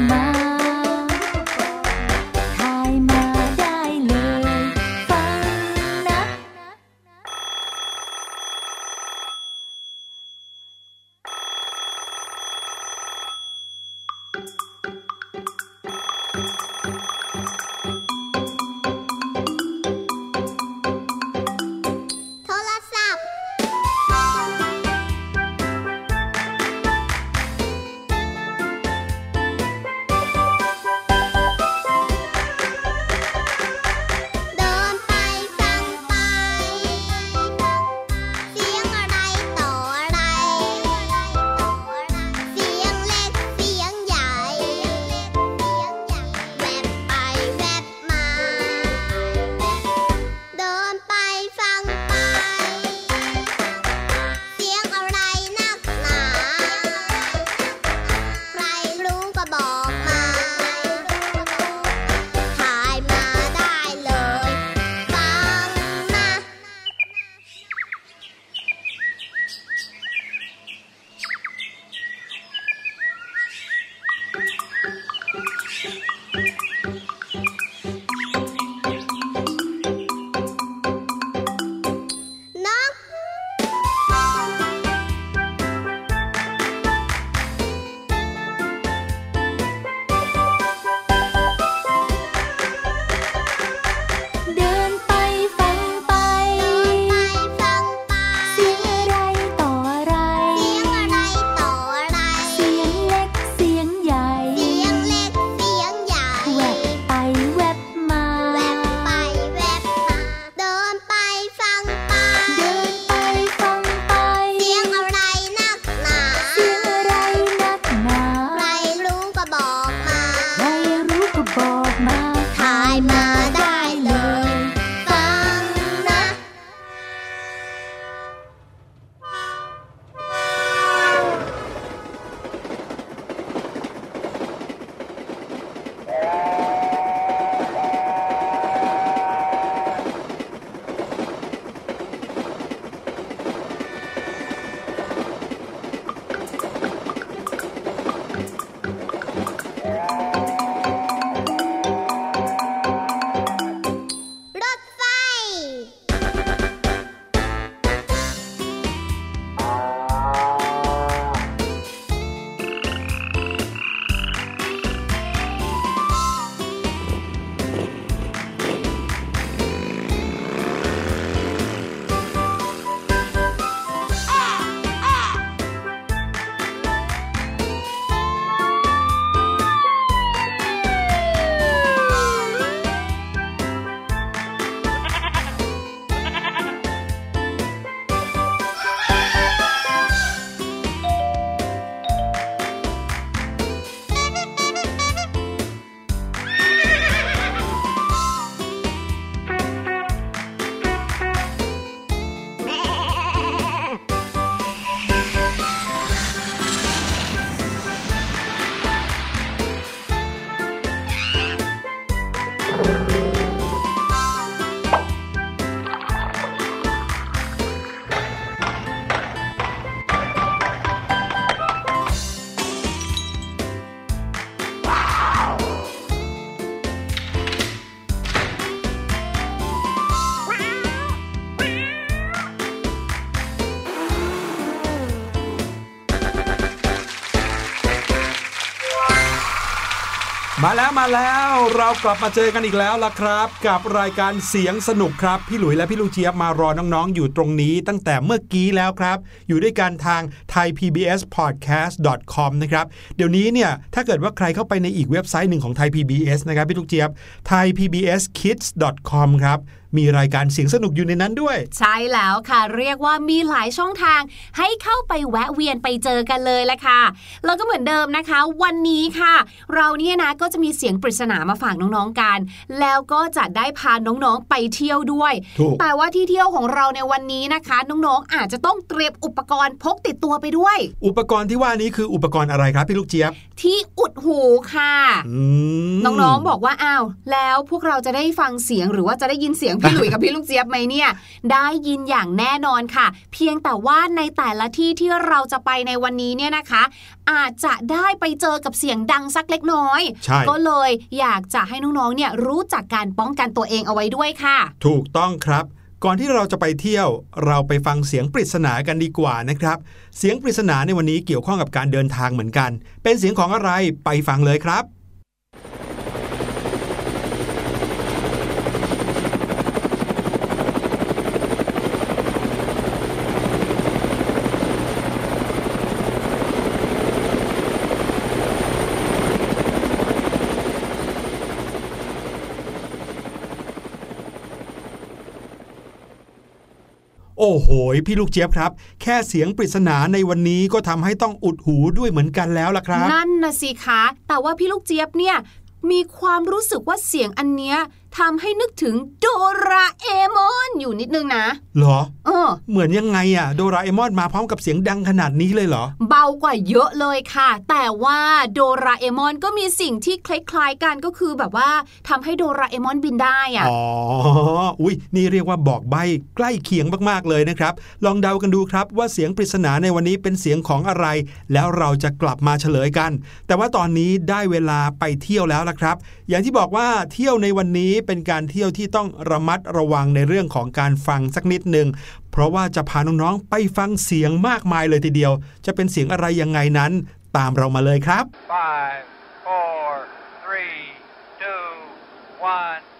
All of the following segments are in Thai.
那 แล้วมาแล้วเรากลับมาเจอกันอีกแล้วล่ะครับ กับรายการเสียงสนุกครับ พี่หลุยและพี่ลูกเจี๊ยบมารอน้องๆ อยู่ตรงนี้ตั้งแต่เมื่อกี้แล้วครับ อยู่ด้วยกันทาง thaipbspodcast.com นะครับเดี๋ยวนี้เนี่ยถ้าเกิดว่าใครเข้าไปในอีกเว็บไซต์หนึ่งของ Thai PBS นะครับพี่ลูกเจี๊ยบ thaipbskids.com ครับ มีรายการเสียงสนุกอยู่ในนั้นด้วย ใช่แล้วค่ะ เรียกว่ามีหลายช่องทาง ให้เข้าไปแวะเวียนไปเจอกันเลยแหละค่ะแล้วก็เหมือนเดิมนะคะ วันนี้ค่ะ เราเนี่ยนะก็จะมีเสียงปริศนามาฝากน้องๆกัน แล้วก็จะได้พาน้องๆไปเที่ยวด้วยถูกแต่ว่าที่เที่ยวของเราในวันนี้นะคะ น้องๆอาจจะต้องเตรียมอุปกรณ์พกติดตัวไปด้วย อุปกรณ์ที่ว่านี้คืออุปกรณ์อะไรครับพี่ลูกเจี๊ยบ ที่อุดหูค่ะอืมน้องๆบอกว่าอ้าวแล้วพวกเราจะได้ฟังเสียงหรือว่าจะได้ยินเสียงพี่หลุยกับพี่ลูกเจี๊ยบไหมเนี่ย ได้ยินอย่างแน่นอนค่ะ เพียงแต่ว่าในแต่ละที่ที่เราจะไปในวันนี้เนี่ยนะคะ อาจจะได้ไปเจอกับเสียงดังสักเล็กน้อยใช่ก็เลยอยากจะให้น้องๆเนี่ยรู้จักการป้องกันตัวเองเอาไว้ด้วยค่ะ ถูกต้องครับก่อนที่เราจะไปเที่ยว เราไปฟังเสียงปริศนากันดีกว่านะครับ เสียงปริศนาในวันนี้เกี่ยวข้องกับการเดินทางเหมือนกัน เป็นเสียงของอะไรไปฟังเลยครับ โอ้โหพี่ลูกเจี๊ยบครับ แค่เสียงปริศนาในวันนี้ก็ทำให้ต้องอุดหูด้วยเหมือนกันแล้วล่ะครับ นั่นนะสิคะ แต่ว่าพี่ลูกเจี๊ยบเนี่ยมีความรู้สึกว่าเสียงอันเนี้ย ทำให้นึกถึงโดราเอมอนอยู่นิดนึงนะ เหรอเออเหมือนยังไงอะโดราเอมอนมาพร้อมกับเสียงดังขนาดนี้เลยเหรอ เบากว่าเยอะเลยค่ะ แต่ว่าโดราเอมอนก็มีสิ่งที่คล้ายๆกันก็คือแบบว่าทำให้โดราเอมอนบินได้อะอ๋อ อุ้ยนี่เรียกว่าบอกใบใกล้เคียงมากๆเลยนะครับ ลองเดากันดูครับว่าเสียงปริศนาในวันนี้เป็นเสียงของอะไร แล้วเราจะกลับมาเฉลยกัน แต่ว่าตอนนี้ได้เวลาไปเที่ยวแล้วละครับ อย่างที่บอกว่าเที่ยวในวันนี้เป็นการเที่ยวที่ต้องระมัดระวังในเรื่องของการฟังสักนิดหนึ่งเพราะว่าจะพาน้องๆไปฟังเสียงมากมายเลยทีเดียว จะเป็นเสียงอะไรยังไงนั้น ตามเรามาเลยครับ Five, four, three, two, one.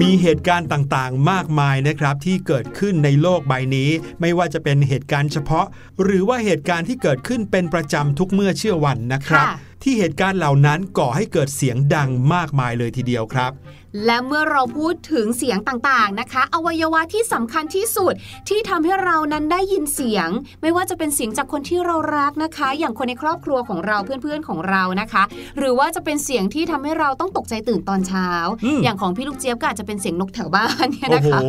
มีเหตุการณ์ต่างๆ มากมายนะครับที่เกิดขึ้นในโลกใบนี้ ไม่ว่าจะเป็นเหตุการณ์เฉพาะ หรือว่าเหตุการณ์ที่เกิดขึ้นเป็นประจำทุกเมื่อเชื่อวันนะครับค่ะที่เหตุการณ์เหล่านั้นก่อให้เกิดเสียงดังมากมายเลยทีเดียวครับและเมื่อเราพูดถึงเสียงต่างๆนะคะ อวัยวะที่สำคัญที่สุดที่ทำให้เรานั้นได้ยินเสียง ไม่ว่าจะเป็นเสียงจากคนที่เรารักนะคะ อย่างคนในครอบครัวของเราเพื่อนๆของเรานะคะ หรือว่าจะเป็นเสียงที่ทำให้เราต้องตกใจตื่นตอนเช้าอืมอย่างของพี่ลูกเจี๊ยบก็อาจจะเป็นเสียงนกแถวบ้านเนี่ยโอ้นะโหคะ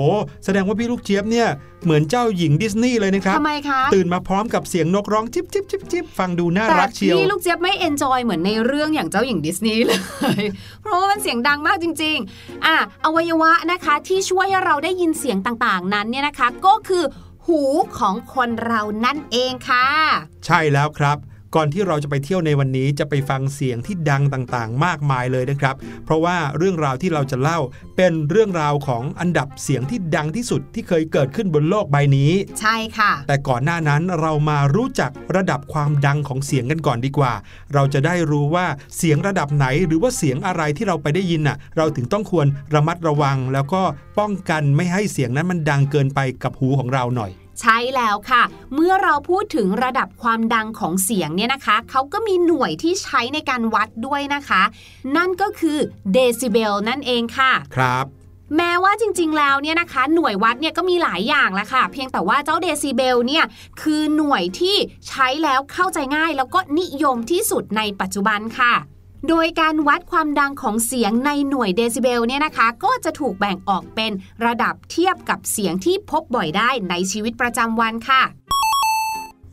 แสดงว่าพี่ลูกเจี๊ยบเนี่ยเหมือนเจ้าหญิงดิสนีย์เลยนะครับทำไมคะตื่นมาพร้อมกับเสียงนกร้องจิบจิบจิบจิบฟังดูน่าแต่รักเชียวพี่ลูกเจี๊ยบไม่เอนจอยเหมือนในเรื่องอย่างเจ้าหญิงดิสนีย์เลย เพราะว่ามันเสียงดังมากจริงๆอะอวัยวะนะคะที่ช่วยให้เราได้ยินเสียงต่างๆนั้นเนี่ยนะคะ ก็คือหูของคนเรานั่นเองค่ะ ใช่แล้วครับ ก่อนที่เราจะไปเที่ยวในวันนี้จะไปฟังเสียงที่ดังต่างๆ มากมายเลยนะครับ เพราะว่าเรื่องราวที่เราจะเล่าเป็นเรื่องราวของอันดับเสียงที่ดังที่สุดที่เคยเกิดขึ้นบนโลกใบนี้ ใช่ค่ะ แต่ก่อนหน้านั้นเรามารู้จักระดับความดังของเสียงกันก่อนดีกว่า เราจะได้รู้ว่าเสียงระดับไหนหรือว่าเสียงอะไรที่เราไปได้ยินน่ะ เราถึงต้องควรระมัดระวังแล้วก็ป้องกันไม่ให้เสียงนั้นมันดังเกินไปกับหูของเราหน่อย ใช่แล้วค่ะ เมื่อเราพูดถึงระดับความดังของเสียงเนี่ยนะคะ เขาก็มีหน่วยที่ใช้ในการวัดด้วยนะคะ นั่นก็คือเดซิเบลนั่นเองค่ะ ครับแม้ว่าจริงๆ แล้วเนี่ยนะคะหน่วยวัดเนี่ยก็มีหลายอย่างแหละค่ะ เพียงแต่ว่าเจ้าเดซิเบลเนี่ยคือหน่วยที่ใช้แล้วเข้าใจง่าย แล้วก็นิยมที่สุดในปัจจุบันค่ะ โดยการวัดความดังของเสียงในหน่วยเดซิเบลเนี่ยนะคะ ก็จะถูกแบ่งออกเป็นระดับเทียบกับเสียงที่พบบ่อยได้ในชีวิตประจำวันค่ะ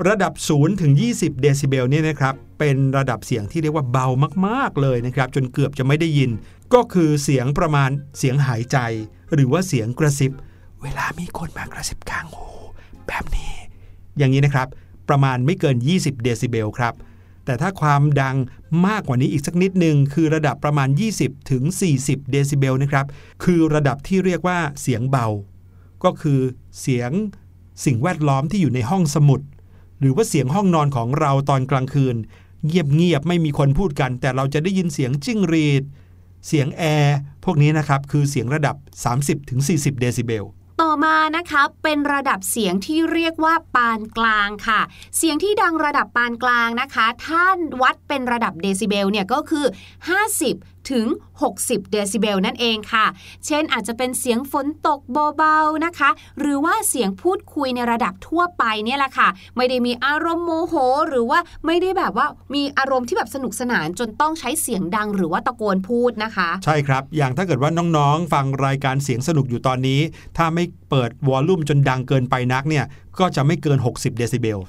ระดับ 0 ถึง 20 เดซิเบลเนี่ยนะครับ เป็นระดับเสียงที่เรียกว่าเบามากๆเลยนะครับ จนเกือบจะไม่ได้ยิน ก็คือเสียงประมาณเสียงหายใจ หรือว่าเสียงกระซิบ เวลามีคนมากระซิบข้างหูแบบนี้ อย่างนี้นะครับ ประมาณไม่เกิน 20 เดซิเบลครับ แต่ถ้าความดังมากกว่านี้อีกสักนิดหนึ่งคือระดับประมาณ 20 ถึง 40 เดซิเบลนะครับ คือระดับที่เรียกว่าเสียงเบา ก็คือเสียงสิ่งแวดล้อมที่อยู่ในห้องสมุด หรือว่าเสียงห้องนอนของเราตอนกลางคืน เงียบๆไม่มีคนพูดกัน แต่เราจะได้ยินเสียงจิ้งหรีดเสียงแอร์พวกนี้นะครับคือเสียงระดับ 30-40 เดซิเบล ต่อมานะคะเป็นระดับเสียงที่เรียกว่าปานกลางค่ะ เสียงที่ดังระดับปานกลางนะคะ ท่านวัดเป็นระดับเดซิเบลเนี่ยก็คือ 50 ถึง 60 เดซิเบลนั่นเองค่ะ เช่นอาจจะเป็นเสียงฝนตกเบาๆนะคะ หรือว่าเสียงพูดคุยในระดับทั่วไปเนี่ยแหละค่ะ ไม่ได้มีอารมณ์โมโห หรือว่าไม่ได้แบบว่ามีอารมณ์ที่แบบสนุกสนานจนต้องใช้เสียงดังหรือว่าตะโกนพูดนะคะ ใช่ครับ อย่างถ้าเกิดว่าน้องๆ ฟังรายการเสียงสนุกอยู่ตอนนี้ ถ้าไม่เปิดวอลลุ่มจนดังเกินไปนักเนี่ยก็จะไม่เกิน 60 เดซิเบล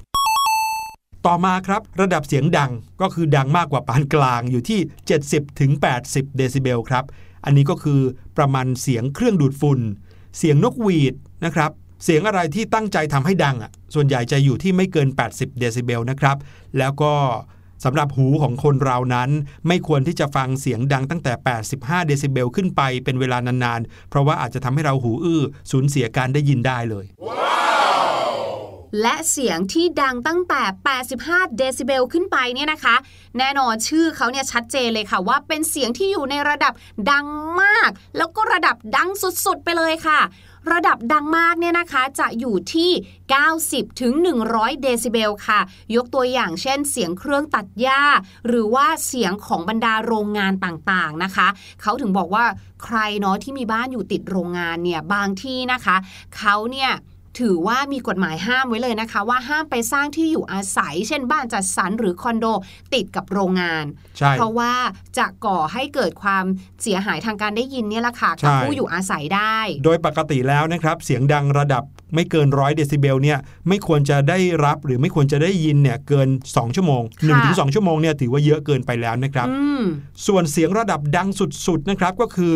ต่อมาครับระดับเสียงดังก็คือดังมากกว่าปานกลางอยู่ที่ 70ถึง80 เดซิเบลครับ อันนี้ก็คือประมาณเสียงเครื่องดูดฝุ่น เสียงนกหวีดนะครับเสียงอะไรที่ตั้งใจทำให้ดังอะส่วนใหญ่จะอยู่ที่ไม่เกิน 80 เดซิเบลนะครับ แล้วก็สำหรับหูของคนเรานั้น ไม่ควรที่จะฟังเสียงดังตั้งแต่ 85 เดซิเบลขึ้นไปเป็นเวลานานๆ เพราะว่าอาจจะทำให้เราหูอื้อสูญเสียการได้ยินได้เลย และเสียงที่ดังตั้งแต่ 85 เดซิเบลขึ้นไปเนี่ยนะคะ แน่นอนชื่อเขาเนี่ยชัดเจนเลยค่ะ ว่าเป็นเสียงที่อยู่ในระดับดังมาก แล้วก็ระดับดังสุดๆ ไปเลยค่ะ ระดับดังมากเนี่ยนะคะจะอยู่ที่ 90 ถึง 100 เดซิเบลค่ะ ยกตัวอย่างเช่น เสียงเครื่องตัดหญ้า หรือว่าเสียงของบรรดาโรงงานต่างๆนะคะ เขาถึงบอกว่าใครเนาะที่มีบ้านอยู่ติดโรงงานเนี่ยบางที่นะคะ เขาเนี่ย ถือว่ามีกฎหมายห้ามไว้เลยนะคะ ว่าห้ามไปสร้างที่อยู่อาศัย เช่นบ้านจัดสรรหรือคอนโดติดกับโรงงานใช่เพราะว่าจะก่อให้เกิดความเสียหายทางการได้ยินเนี่ยแหละค่ะใช่กับผู้อยู่อาศัยได้ โดยปกติแล้วนะครับ เสียงดังระดับไม่เกินร้อยเดซิเบลเนี่ยไม่ควรจะได้รับหรือไม่ควรจะได้ยินเนี่ยเกิน 2 ชั่วโมงค่ะ1-2ชั่วโมงเนี่ยถือว่าเยอะเกินไปแล้วนะครับอืมส่วนเสียงระดับดังสุดๆนะครับก็คือ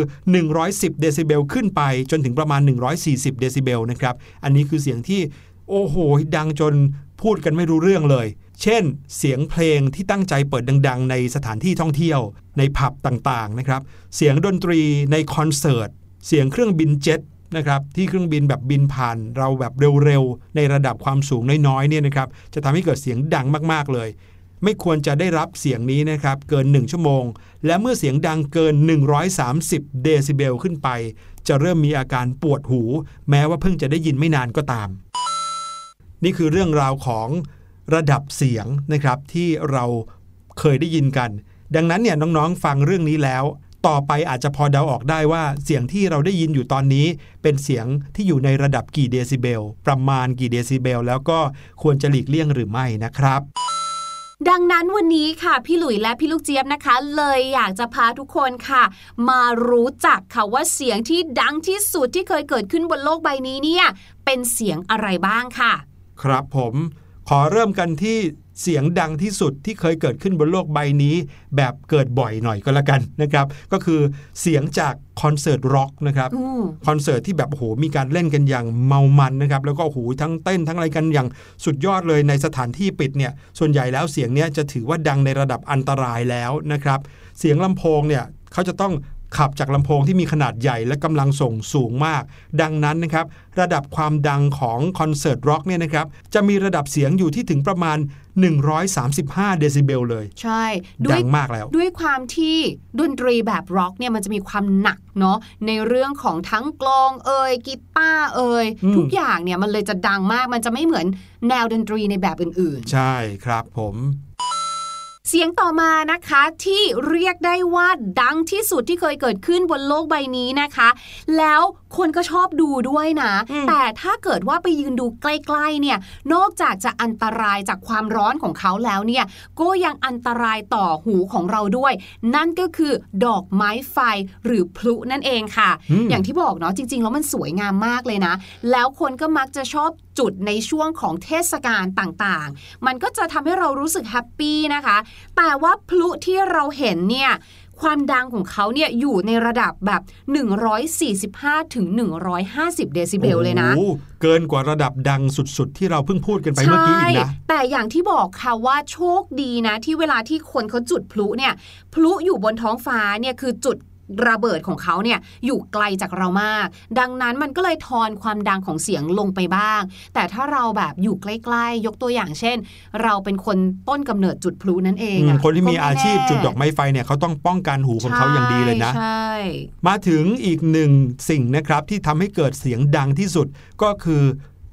110 เดซิเบลขึ้นไปจนถึงประมาณ 140 เดซิเบลนะครับอันนี้คือเสียงที่ โอ้โห ดังจนพูดกันไม่รู้เรื่องเลย เช่น เสียงเพลงที่ตั้งใจเปิดดัง ๆ ในสถานที่ท่องเที่ยว ในผับต่างๆนะครับ เสียงดนตรีในคอนเสิร์ต เสียงเครื่องบินเจ็ตนะครับที่เครื่องบินแบบบินผ่านเราแบบเร็วๆ ในระดับความสูงน้อยๆเนี่ยนะครับจะทำให้เกิดเสียงดังมากๆเลย ไม่ควรจะได้รับเสียงนี้นะครับเกิน 1 ชั่วโมง และเมื่อเสียงดังเกิน 130 เดซิเบลขึ้นไป จะเริ่มมีอาการปวดหู แม้ว่าเพิ่งจะได้ยินไม่นานก็ตาม นี่คือเรื่องราวของระดับเสียงนะครับที่เราเคยได้ยินกัน ดังนั้นเนี่ยน้องๆฟังเรื่องนี้แล้ว ต่อไปอาจจะพอเดาออกได้ว่าเสียงที่เราได้ยินอยู่ตอนนี้ เป็นเสียงที่อยู่ในระดับกี่เดซิเบล ประมาณกี่เดซิเบล แล้วก็ควรจะหลีกเลี่ยงหรือไม่นะครับ ดังนั้นวันนี้ค่ะพี่หลุยและพี่ลูกเจี๊ยบนะคะ เลยอยากจะพาทุกคนค่ะ มารู้จักค่ะว่าเสียงที่ดังที่สุดที่เคยเกิดขึ้นบนโลกใบนี้เนี่ยเป็นเสียงอะไรบ้างค่ะ ครับผมขอเริ่มกันที่ เสียงดังที่สุดที่เคยเกิดขึ้นบนโลกใบนี้ แบบเกิดบ่อยหน่อยก็แล้วกันนะครับ ก็คือเสียงจากคอนเสิร์ตร็อกนะครับอืมคอนเสิร์ตที่แบบโอ้โหมีการเล่นกันอย่างเมามันนะครับ แล้วก็โอ้โหทั้งเต้นทั้งอะไรกันอย่างสุดยอดเลยในสถานที่ปิดเนี่ย ส่วนใหญ่แล้วเสียงเนี้ยจะถือว่าดังในระดับอันตรายแล้วนะครับ เสียงลำโพงเนี่ยเขาจะต้อง ขับจากลำโพงที่มีขนาดใหญ่และกำลังส่งสูงมาก ดังนั้นนะครับระดับความดังของคอนเสิร์ตร็อกเนี่ยนะครับจะมีระดับเสียงอยู่ที่ถึงประมาณ 135 เดซิเบลเลย ใช่ด้วยดังมากแล้ว ด้วยความที่ดนตรีแบบร็อกเนี่ยมันจะมีความหนักเนาะในเรื่องของทั้งกลองเอยกีตาร์เอยอืมทุกอย่างเนี่ยมันเลยจะดังมากมันจะไม่เหมือนแนวดนตรีในแบบอื่นใช่ครับผมๆเสียงต่อมานะคะที่เรียกได้ว่าดังที่สุดที่เคยเกิดขึ้นบนโลกใบนี้นะคะ แล้ว คนก็ชอบดูด้วยนะอืมแต่ถ้าเกิดว่าไปยืนดูใกล้ๆเนี่ยนอกจากจะอันตรายจากความร้อนของเขาแล้วเนี่ยก็ยังอันตรายต่อหูของเราด้วย นั่นก็คือดอกไม้ไฟหรือพลุนั่นเองค่ะอืมอย่างที่บอกเนาะจริง ๆ แล้วมันสวยงามมากเลยนะ แล้วคนก็มักจะชอบจุดในช่วงของเทศกาลต่างๆ มันก็จะทำให้เรารู้สึก happy นะคะ แต่ว่าพลุที่เราเห็นเนี่ย ความดังของเขาเนี่ยอยู่ในระดับแบบ 145ถึง150 เดซิเบลเลยนะโอ้โหเกินกว่าระดับดังสุดๆ ที่เราเพิ่งพูดกันไปเมื่อกี้อีกนะใช่แต่อย่างที่บอกค่ะว่าโชคดีนะ ที่เวลาที่คนเขาจุดพลุเนี่ย พลุอยู่บนท้องฟ้าเนี่ยคือจุด ระเบิดของเขาเนี่ยอยู่ไกลจากเรามาก ดังนั้นมันก็เลยทอนความดังของเสียงลงไปบ้าง แต่ถ้าเราแบบอยู่ใกล้ๆ ยกตัวอย่างเช่น เราเป็นคนต้นกำเนิดจุดพลุนั่นเองอืมอะคนที่มีก็ไอาชีพแน่จุดดอกไม้ไฟเนี่ยเขาต้องป้องกันหูของเขาอย่างดีเลยนะใช่มาถึงอีกหนึ่งสิ่งนะครับที่ทำให้เกิดเสียงดังที่สุดก็คือ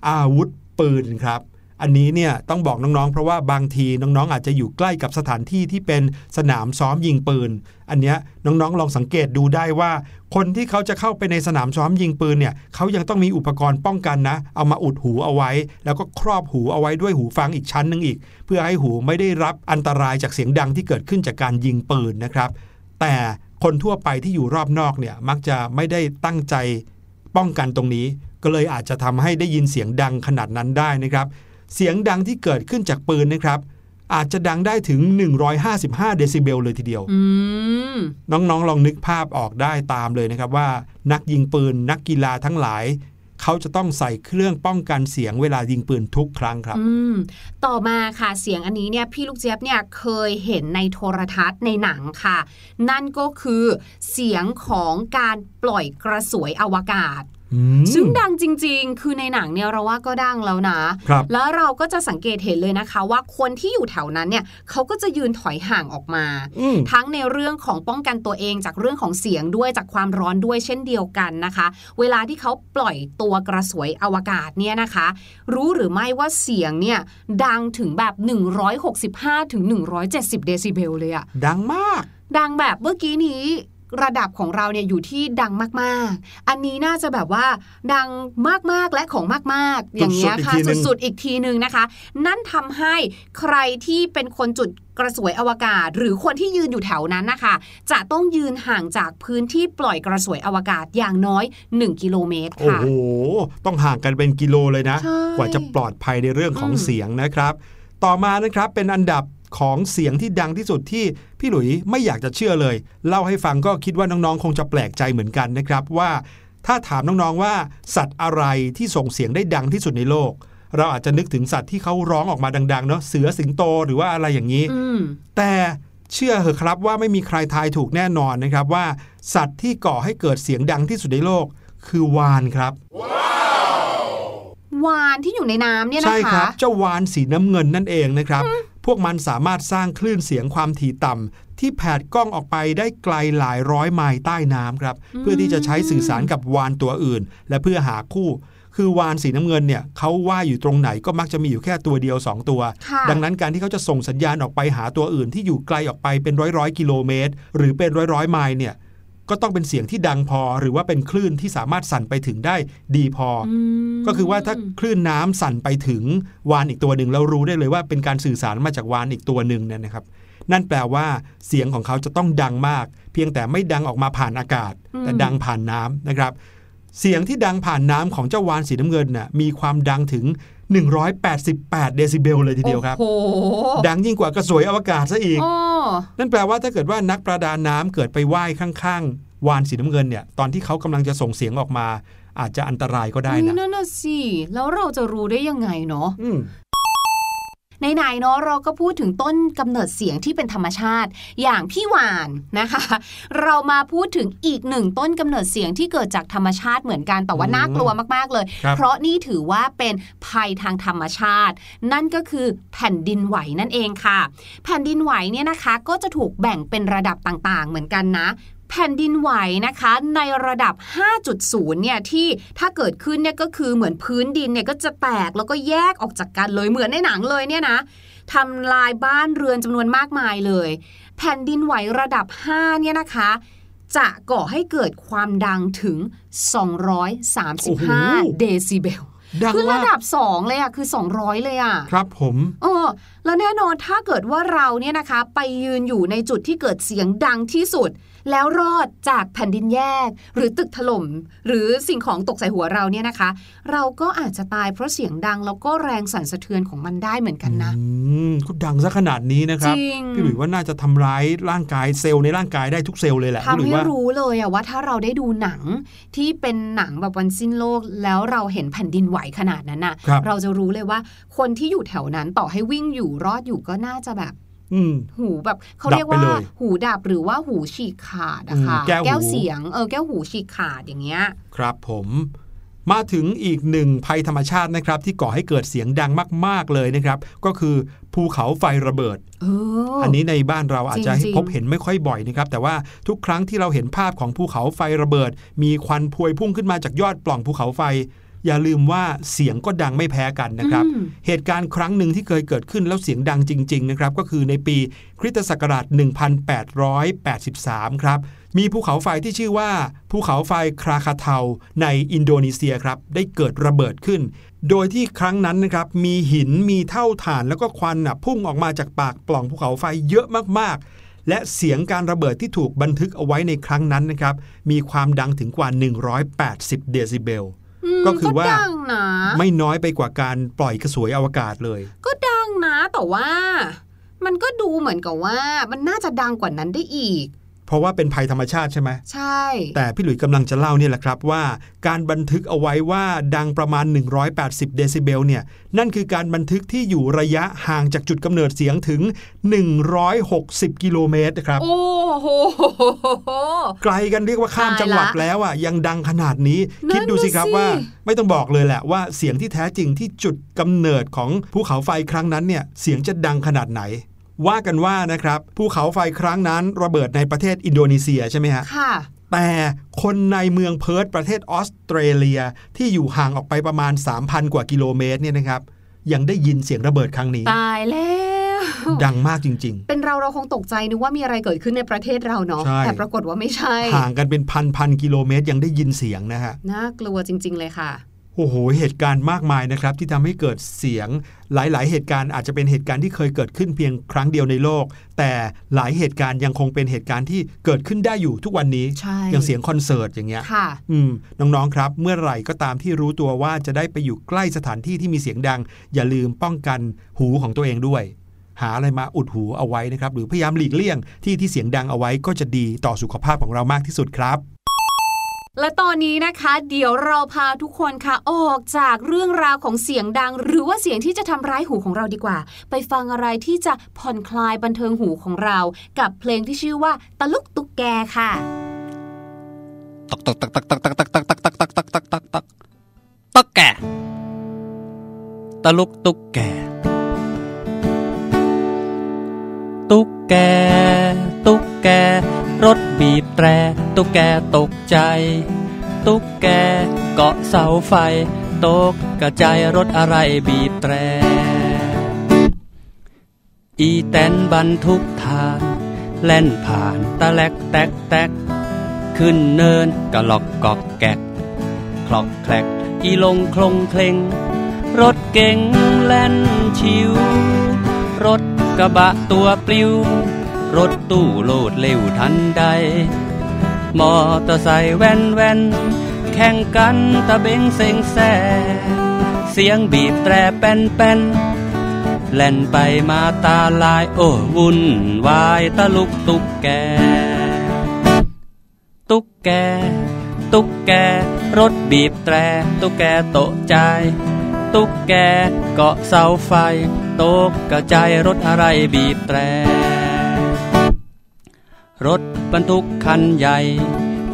อาวุธปืนครับ อันนี้เนี่ยต้องบอกน้องๆ เพราะว่าบางทีน้องๆ อาจจะอยู่ใกล้กับสถานที่ที่เป็นสนามซ้อมยิงปืน อันเนี้ยน้องๆ ลองสังเกตดูได้ว่า คนที่เขาจะเข้าไปในสนามซ้อมยิงปืนเนี่ยเขายังต้องมีอุปกรณ์ป้องกันนะ เอามาอุดหูเอาไว้ แล้วก็ครอบหูเอาไว้ด้วยหูฟังอีกชั้นหนึ่งอีก เพื่อให้หูไม่ได้รับอันตรายจากเสียงดังที่เกิดขึ้นจากการยิงปืนนะครับ แต่คนทั่วไปที่อยู่รอบนอกเนี่ยมักจะไม่ได้ตั้งใจป้องกันตรงนี้ ก็เลยอาจจะทำให้ได้ยินเสียงดังขนาดนั้นได้นะครับ เสียงดังที่เกิดขึ้นจากปืนนะครับ อาจจะดังได้ถึง 155 เดซิเบลเลยทีเดียวอืมน้องๆลองนึกภาพออกได้ตามเลยนะครับว่า นักยิงปืนนักกีฬาทั้งหลายเขาจะต้องใส่เครื่องป้องกันเสียงเวลายิงปืนทุกครั้งครับอืมต่อมาค่ะเสียงอันนี้เนี่ยพี่ลูกเจี๊ยบเนี่ยเคยเห็นในโทรทัศน์ในหนังค่ะ นั่นก็คือเสียงของการปล่อยกระสวยอวกาศอืม ซึ่งดังจริง ๆ คือในหนังเนี่ยเราว่าก็ดังแล้วนะครับแล้วเราก็จะสังเกตเห็นเลยนะคะ ว่าคนที่อยู่แถวนั้นเนี่ยเขาก็จะยืนถอยห่างออกมาอืมทั้งในเรื่องของป้องกันตัวเองจากเรื่องของเสียงด้วยจากความร้อนด้วยเช่นเดียวกันนะคะ เวลาที่เขาปล่อยตัวกระสวยอวกาศเนี่ยนะคะ รู้หรือไม่ว่าเสียงเนี่ยดังถึงแบบ 165ถึง170 เดซิเบลเลยอะดังมาก ดังแบบเมื่อกี้นี้ ระดับของเราเนี่ยอยู่ที่ดังมากๆ อันนี้น่าจะแบบว่าดังมากๆและของมากๆ อย่างเงี้ยค่ะสุดๆอีกทีหนึ่งสุดๆอีกทีหนึ่งนะคะ นั่นทำให้ใครที่เป็นคนจุดกระสวยอวกาศ หรือคนที่ยืนอยู่แถวนั้นนะคะ จะต้องยืนห่างจากพื้นที่ปล่อยกระสวยอวกาศอย่างน้อย 1 กิโลเมตรโอ้ค่ะโห ต้องห่างกันเป็นกิโลเลยนะใช่กว่าจะปลอดภัยในเรื่องของอืมเสียงนะครับ ต่อมานะครับเป็นอันดับ ของเสียงที่ดังที่สุดที่พี่หลุยไม่อยากจะเชื่อเลย เล่าให้ฟังก็คิดว่าน้องๆ คงจะแปลกใจเหมือนกันนะครับว่า ถ้าถามน้องๆว่า สัตว์อะไรที่ส่งเสียงได้ดังที่สุดในโลก เราอาจจะนึกถึงสัตว์ที่เขาร้องออกมาดังๆเนาะเสือสิงโตหรือว่าอะไรอย่างนี้อืมแต่เชื่อเหอะครับว่าไม่มีใครทายถูกแน่นอนนะครับว่า สัตว์ที่ก่อให้เกิดเสียงดังที่สุดในโลก คือวานครับวานที่อยู่ในน้ำเนี่ยนะใช่คคะรับเจ้าวานสีน้ำเงินนั่นเองนะครับ พวกมันสามารถสร้างคลื่นเสียงความถี่ต่ำที่แผดกล้องออกไปได้ไกลหลายร้อยไมล์ใต้น้ำครับ เพื่อที่จะใช้สื่อสารกับวานตัวอื่น และเพื่อหาคู่ คือวานสีน้ำเงินเนี่ยเขาว่ายอยู่ตรงไหนก็มักจะมีอยู่แค่ตัวเดียว 2 ตัวค่ะดังนั้นการที่เขาจะส่งสัญญาณออกไปหาตัวอื่นที่อยู่ไกลออกไปเป็นร้อยร้อยๆกิโลเมตร หรือเป็นร้อยร้อยๆไมล์เนี่ย ก็ต้องเป็นเสียงที่ดังพอ หรือว่าเป็นคลื่นที่สามารถสั่นไปถึงได้ดีพอออืมก็คือว่าถ้าคลื่นน้ำสั่นไปถึงวานอีกตัวหนึ่งแล้วรู้ได้เลยว่าเป็นการสื่อสารมาจากวานอีกตัวหนึ่งเนี่ยนะครับ นั่นแปลว่าเสียงของเขาจะต้องดังมาก เพียงแต่ไม่ดังออกมาผ่านอากาศ แต่ดังผ่านน้ำนะครับ เสียงที่ดังผ่านน้ำของเจ้าวานสีน้ำเงินน่ะมีความดังถึง 188 เดซิเบลเลยทีเดียวครับโอ้โหดังยิ่งกว่ากระสวยอวกาศซะอีกโอ้นั่นแปลว่าถ้าเกิดว่านักประดาน้ำเกิดไปว่ายข้างๆ วานสีน้ำเงินเนี่ย ตอนที่เขากำลังจะส่งเสียงออกมาอาจจะอันตรายก็ได้อุ๊ยนะนั่นน่ะสิ แล้วเราจะรู้ได้ยังไงเนาะอืม ไหนๆเนาะเราก็พูดถึงต้นกำเนิดเสียงที่เป็นธรรมชาติ อย่างพี่หวานนะคะ เรามาพูดถึงอีกหนึ่งต้นกำเนิดเสียงที่เกิดจากธรรมชาติเหมือนกันแต่ว่าอืมน่ากลัวมากๆเลยครับเพราะนี่ถือว่าเป็นภัยทางธรรมชาติ นั่นก็คือแผ่นดินไหวนั่นเองค่ะ แผ่นดินไหวเนี่ยนะคะก็จะถูกแบ่งเป็นระดับต่างๆ เหมือนกันนะ แผ่นดินไหวนะคะ ในระดับ 5.0 เนี่ยที่ถ้าเกิดขึ้นเนี่ยก็คือเหมือนพื้นดินเนี่ยก็จะแตกแล้วก็แยกออกจากกันเลยเหมือนในหนังเลยเนี่ยนะทำลายบ้านเรือนจำนวนมากมายเลย แผ่นดินไหวระดับ 5 เนี่ยนะคะ จะก่อให้เกิดความดังถึงโอ้โห235 เดซิเบลดังคือมาระกดับ 2 เลยอะคือ 200 เลยอะครับผมเออแล้วแน่นอนถ้าเกิดว่าเราเนี่ยนะคะ ไปยืนอยู่ในจุดที่เกิดเสียงดังที่สุด แล้วรอดจากแผ่นดินแยก หรือตึกถล่ม หรือสิ่งของตกใส่หัวเราเนี่ยนะคะ เราก็อาจจะตายเพราะเสียงดัง แล้วก็แรงสั่นสะเทือนของมันได้เหมือนกันนะอืมก็ดังซะขนาดนี้นะครับจริงพี่หลุยว่าน่าจะทำร้ายร่างกายเซลล์ในร่างกายได้ทุกเซลล์เลยแหละพี่ทำหลุยให้ว่ารู้เลยอะว่าถ้าเราได้ดูหนังที่เป็นหนังแบบวันสิ้นโลก แล้วเราเห็นแผ่นดินไหวขนาดนั้นน่ะครับเราจะรู้เลยว่าคนที่อยู่แถวนั้นต่อให้วิ่งอยู่รอดอยู่ก็น่าจะแบบอืม หูแบบเขาดับเรียกว่าไปเลยหูดับหรือว่าหูฉีกขาดอะค่ะอืมแก้วหูวเสียงเออแก้วหูฉีกขาดอย่างเงี้ย ครับผมมาถึงอีกหนึ่งภัยธรรมชาตินะครับ ที่ก่อให้เกิดเสียงดังมาก ๆ เลยนะครับ ก็คือภูเขาไฟระเบิดเอออันนี้ในบ้านเราอาจจะจริงๆพบเห็นไม่ค่อยบ่อยนะครับ แต่ว่าทุกครั้งที่เราเห็นภาพของภูเขาไฟระเบิด มีควันพวยพุ่งขึ้นมาจากยอดปล่องภูเขาไฟ อย่าลืมว่าเสียงก็ดังไม่แพ้กันนะครับอืมเหตุการณ์ครั้งหนึ่งที่เคยเกิดขึ้นแล้วเสียงดังจริง ๆ นะครับ ก็คือในปีคริสตศักราช 1883 ครับ มีภูเขาไฟที่ชื่อว่าภูเขาไฟคราคาเทาในอินโดนีเซียครับ ได้เกิดระเบิดขึ้น โดยที่ครั้งนั้นนะครับ มีหินมีเท่าฐานแล้วก็ควันน่ะพุ่งออกมาจากปากปล่องภูเขาไฟเยอะมากๆและเสียงการระเบิดที่ถูกบันทึกเอาไว้ในครั้งนั้นนะครับ มีความดังถึงกว่า 180 เดซิเบลม ก็คือว่าดังนะไม่น้อยไปกว่าการปล่อยกระสวยอวกาศเลย ก็ดังนะแต่ว่า มันก็ดูเหมือนกับว่ามันน่าจะดังกว่านั้นได้อีก เพราะว่าเป็นภัยธรรมชาติใช่ไหมใช่ แต่พี่หลุยส์กำลังจะเล่าเนี่ยแหละครับว่า การบันทึกเอาไว้ว่าดังประมาณ 180 เดซิเบลเนี่ยนั่นคือการบันทึกที่อยู่ระยะห่างจากจุดกำเนิดเสียงถึง 160 กิโลเมตรครับ โอ้โหไกลกันเรียกว่าข้ามตายละจังหวัดแล้วอะยังดังขนาดนี้นั่นคิดดูสิครับน่ะสิว่าไม่ต้องบอกเลยแหละว่าเสียงที่แท้จริงที่จุดกำเนิดของภูเขาไฟครั้งนั้นเนี่ยเสียงจะดังขนาดไหน ว่ากันว่านะครับภูเขาไฟครั้งนั้นระเบิดในประเทศอินโดนีเซียใช่ไหมฮะค่ะ แต่คนในเมืองเพิร์ธประเทศออสเตรเลียที่อยู่ห่างออกไปประมาณ 3,000 กว่ากิโลเมตรเนี่ยนะครับยังได้ยินเสียงระเบิดครั้งนี้ ตายแล้วดังมากจริงเป็นเราเราคงตกใจนึกว่ามีอะไรเกิดขึ้นในประเทศเราเนาะใช่แต่ปรากฏว่าไม่ใช่ๆห่างกันเป็นพันพันๆกิโลเมตรยังได้ยินเสียงนะฮะน่ากลัวจริง ๆ เลยค่ะ โอ้โหเหตุการณ์มากมายนะครับ ที่ทำให้เกิดเสียงหลาย ๆ เหตุการณ์อาจจะเป็นเหตุการณ์ที่เคยเกิดขึ้นเพียงครั้งเดียวในโลก แต่หลายเหตุการณ์ยังคงเป็นเหตุการณ์ที่เกิดขึ้นได้อยู่ทุกวันนี้ใช่อย่างเสียงคอนเสิร์ตอย่างเงี้ยค่ะอืมน้อง ๆ ครับ เมื่อไหร่ก็ตามที่รู้ตัวว่าจะได้ไปอยู่ใกล้สถานที่ที่มีเสียงดัง อย่าลืมป้องกันหูของตัวเองด้วยหาอะไรมาอุดหูเอาไว้นะครับ หรือพยายามหลีกเลี่ยงที่ที่เสียงดังเอาไว้ก็จะดีต่อสุขภาพของเรามากที่สุดครับ และตอนนี้นะคะ เดี๋ยวเราพาทุกคนค่ะออกจากเรื่องราวของเสียงดัง หรือว่าเสียงที่จะทำร้ายหูของเราดีกว่า ไปฟังอะไรที่จะผ่อนคลายบันเทิงหูของเรา กับเพลงที่ชื่อว่าตะลุกตุกแกค่ะตักตักตักตักตักตักตักตักตักตักตักตักตักตักตักแกตะลุกตุกแกตุกแกตุกแก รถบีบแตรตุกแกตกใจ ตุกแกเกาะเสาไฟ ตกกระจายรถอะไรบีบแตร อีแตนบรรทุกทานแล่นผ่านตะแลกแตกแตกขึ้นเนินกะหลอกกอกแกกคลอกแคลกอีลงคลงเคลงรถเก๋งแล่นชิว รถกระบะตัวปลิว รถตู้โลดเร็วทันใด มอเตอร์ไซค์แว่นแว่นแข่งกันตะเบงเซ็งแซเสียงบีบแตรแป้นแป้นแล่นไปมาตาลาย โอ้วุ่นวายตะลุกตุกแก ตุกแก ตุกแก รถบีบแตร ตุกแกโตะใจ ตุกแกเกาะเสาไฟ ตกกระจายรถอะไรบีบแตร รถบรรทุกคันใหญ่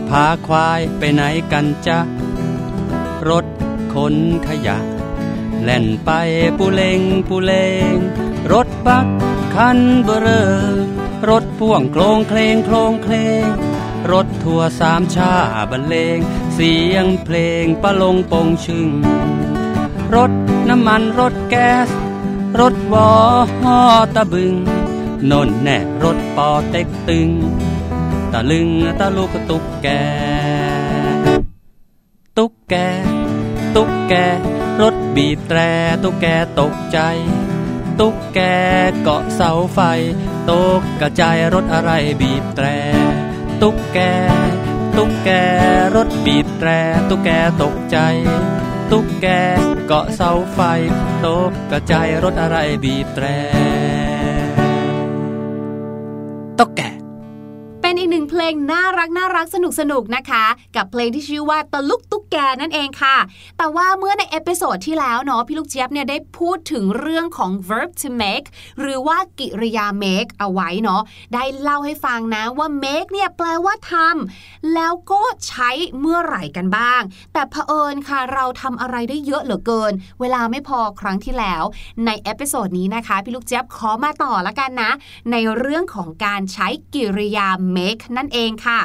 พาควายไปไหนกันจ๊ะ รถขนขยะ แล่นไปปูเลงปูเลง รถบักคันเบอรอรถพ่วงโครงเคลงโครงเคลง รถทัวร์สามชาบรรเลง เสียงเพลงประลงปงชึง รถน้ำมันรถแก๊ส รถวอฮอตะบึง นนแน่รถปอเต็กตึง ตะลึงตะลุกตุกแก ตุกแก ตุกแก รถบีบแตรตุกแกตกใจ ตุกแกเกาะเสาไฟ ตกกระจายรถอะไรบีบแตรตตุ๊กแก ตุ๊กแก รถบีบแตร ตุ๊กแกตกใจ ตุ๊กแกเกาะเสาไฟ ตกกระจายรถอะไรบีบแตร ตุ๊กแก เป็นอีกหนึ่งเพลงน่ารักน่ารักสนุกสนุกนะคะ กับเพลงที่ชื่อว่าตะลุกตุ๊กแกนั่นเองค่ะ แต่ว่าเมื่อใน episode ที่แล้วเนาะพี่ลูกเจี๊ยบเนี่ยได้พูดถึงเรื่องของ verb to make หรือว่ากิริยา make เอาไว้เนาะได้เล่าให้ฟังนะว่า make เนี่ยแปลว่าทำแล้วก็ใช้เมื่อไหร่กันบ้าง แต่เผอิญค่ะเราทำอะไรได้เยอะเหลือเกิน เวลาไม่พอครั้งที่แล้ว ใน episode นี้นะคะ พี่ลูกเจี๊ยบขอมาต่อละกันนะ ในเรื่องของการใช้กิริยา make นั่นเองค่ะ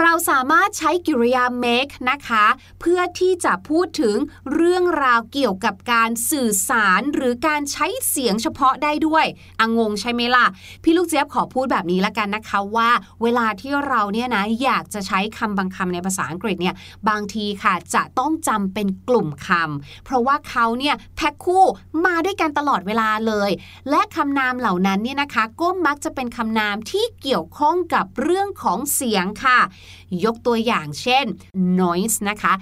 เราสามารถใช้กิริยา make นะคะ เพื่อที่จะพูดถึงเรื่องราวเกี่ยวกับการสื่อสารหรือการใช้เสียงเฉพาะได้ด้วยอะงงใช่ไหมล่ะ พี่ลูกเจี๊ยบขอพูดแบบนี้ละกันนะคะว่า เวลาที่เราเนี่ยนะอยากจะใช้คำบางคำในภาษาอังกฤษเนี่ยบางทีค่ะจะต้องจำเป็นกลุ่มคำเพราะว่าเขาเนี่ยแพ็คคู่มาด้วยกันตลอดเวลาเลย และคำนามเหล่านั้นเนี่ยนะคะก็มักจะเป็นคำนามที่เกี่ยวข้องกับเรื่องของเสียงค่ะยกตัวอย่างเช่น noise นะคะ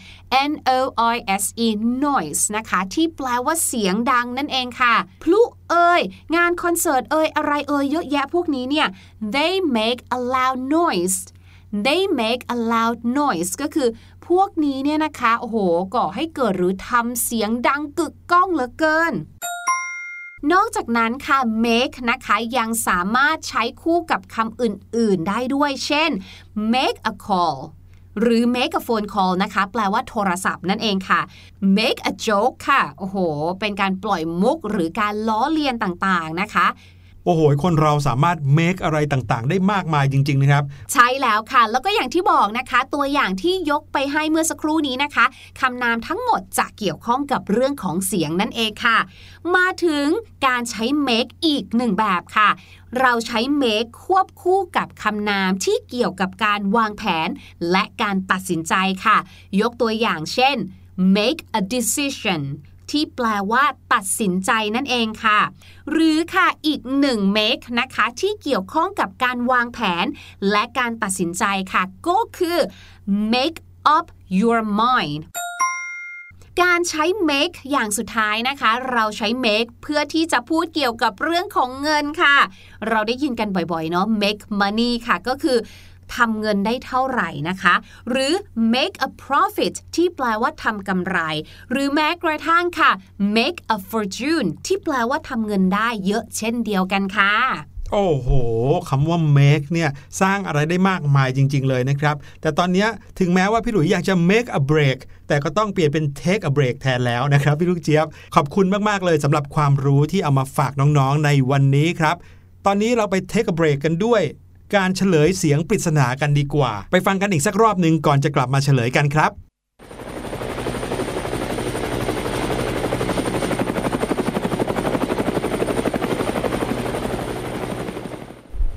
n o i s e noise นะคะ ที่แปลว่าเสียงดังนั่นเองค่ะ พลุเอ่ยงานคอนเสิร์ตเอ่ยอะไรเอ่ยเยอะแยะพวกนี้เนี่ย they make a loud noise they make a loud noise ก็คือพวกนี้เนี่ยนะคะ โอ้โห ก่อให้เกิดหรือทำเสียงดังกึกก้องเหลือเกิน นอกจากนั้นค่ะ make นะคะยังสามารถใช้คู่กับคำอื่น ๆ ได้ด้วย เช่น make a call หรือ make a phone call นะคะ แปลว่าโทรศัพท์นั่นเองค่ะ make a joke ค่ะ โอ้โห เป็นการปล่อยมุกหรือการล้อเลียนต่าง ๆ นะคะ โอ้โห คนเราสามารถ make อะไรต่างๆ ได้มากมายจริง ๆ นะครับ ใช่แล้วค่ะ แล้วก็อย่างที่บอกนะคะ ตัวอย่างที่ยกไปให้เมื่อสักครู่นี้นะคะคำนามทั้งหมดจะเกี่ยวข้องกับเรื่องของเสียงนั่นเองค่ะ มาถึงการใช้ make อีกหนึ่งแบบค่ะเราใช้ make ควบคู่กับคำนามที่เกี่ยวกับการวางแผน และการตัดสินใจค่ะ ยกตัวอย่างเช่น make a decision ที่แปลว่าตัดสินใจนั่นเองค่ะ หรือค่ะอีกหนึ่ง make นะคะที่เกี่ยวข้องกับการวางแผน และการตัดสินใจค่ะ ก็คือ make up your mind การใช้ make อย่างสุดท้ายนะคะ เราใช้ make เพื่อที่จะพูดเกี่ยวกับเรื่องของเงินค่ะ เราได้ยินกันบ่อยๆ เนาะ make money ค่ะก็คือ ทำเงินได้เท่าไหร่นะคะ หรือ make a profit ที่แปลว่าทำกำไร หรือแม้กระทั่งค่ะ make a fortune ที่แปลว่าทำเงินได้เยอะเช่นเดียวกันค่ะโอ้โหคำว่า make เนี่ยสร้างอะไรได้มากมายจริง ๆ เลยนะครับ แต่ตอนนี้ถึงแม้ว่าพี่หลุยอยากจะ make a break แต่ก็ต้องเปลี่ยนเป็น take a break แทนแล้วนะครับ พี่ลูกเจี๊ยบ ขอบคุณมาก ๆ เลยสำหรับความรู้ที่เอามาฝากน้อง ๆ ในวันนี้ครับ ตอนนี้เราไป take a break กันด้วย การเฉลยเสียงปริศนากันดีกว่า ไปฟังกันอีกสักรอบหนึ่งก่อนจะกลับมาเฉลยกันครับ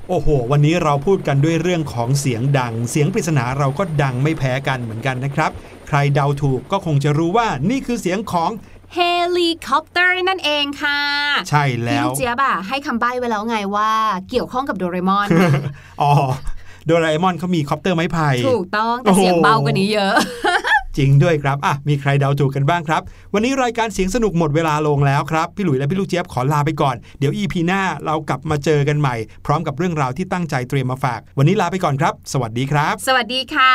โอ้โห วันนี้เราพูดกันด้วยเรื่องของเสียงดัง เสียงปริศนาเราก็ดังไม่แพ้กันเหมือนกันนะครับ ใครเดาถูกก็คงจะรู้ว่านี่คือเสียงของ เฮลิคอปเตอร์นั่นเองค่ะ ใช่พี่แล้วลูกเจี๊ยบอะให้คำใบ้ไว้แล้วไงว่าเกี่ยวข้องกับโดเรมอน อ๋อ โดราเอมอนเขามีคอปเตอร์ไม้ไผ่ถูกต้อง แต่เสียงเบากว่านี้เยอะ จริงด้วยครับ อะ มีใครเดาถูกกันบ้างครับ วันนี้รายการเสียงสนุกหมดเวลาลงแล้วครับ พี่หลุยและพี่ลูกเจี๊ยบขอลาไปก่อน เดี๋ยว EP หน้าเรากลับมาเจอกันใหม่ พร้อมกับเรื่องราวที่ตั้งใจเตรียมมาฝาก วันนี้ลาไปก่อนครับ สวัสดีครับ สวัสดีค่ะ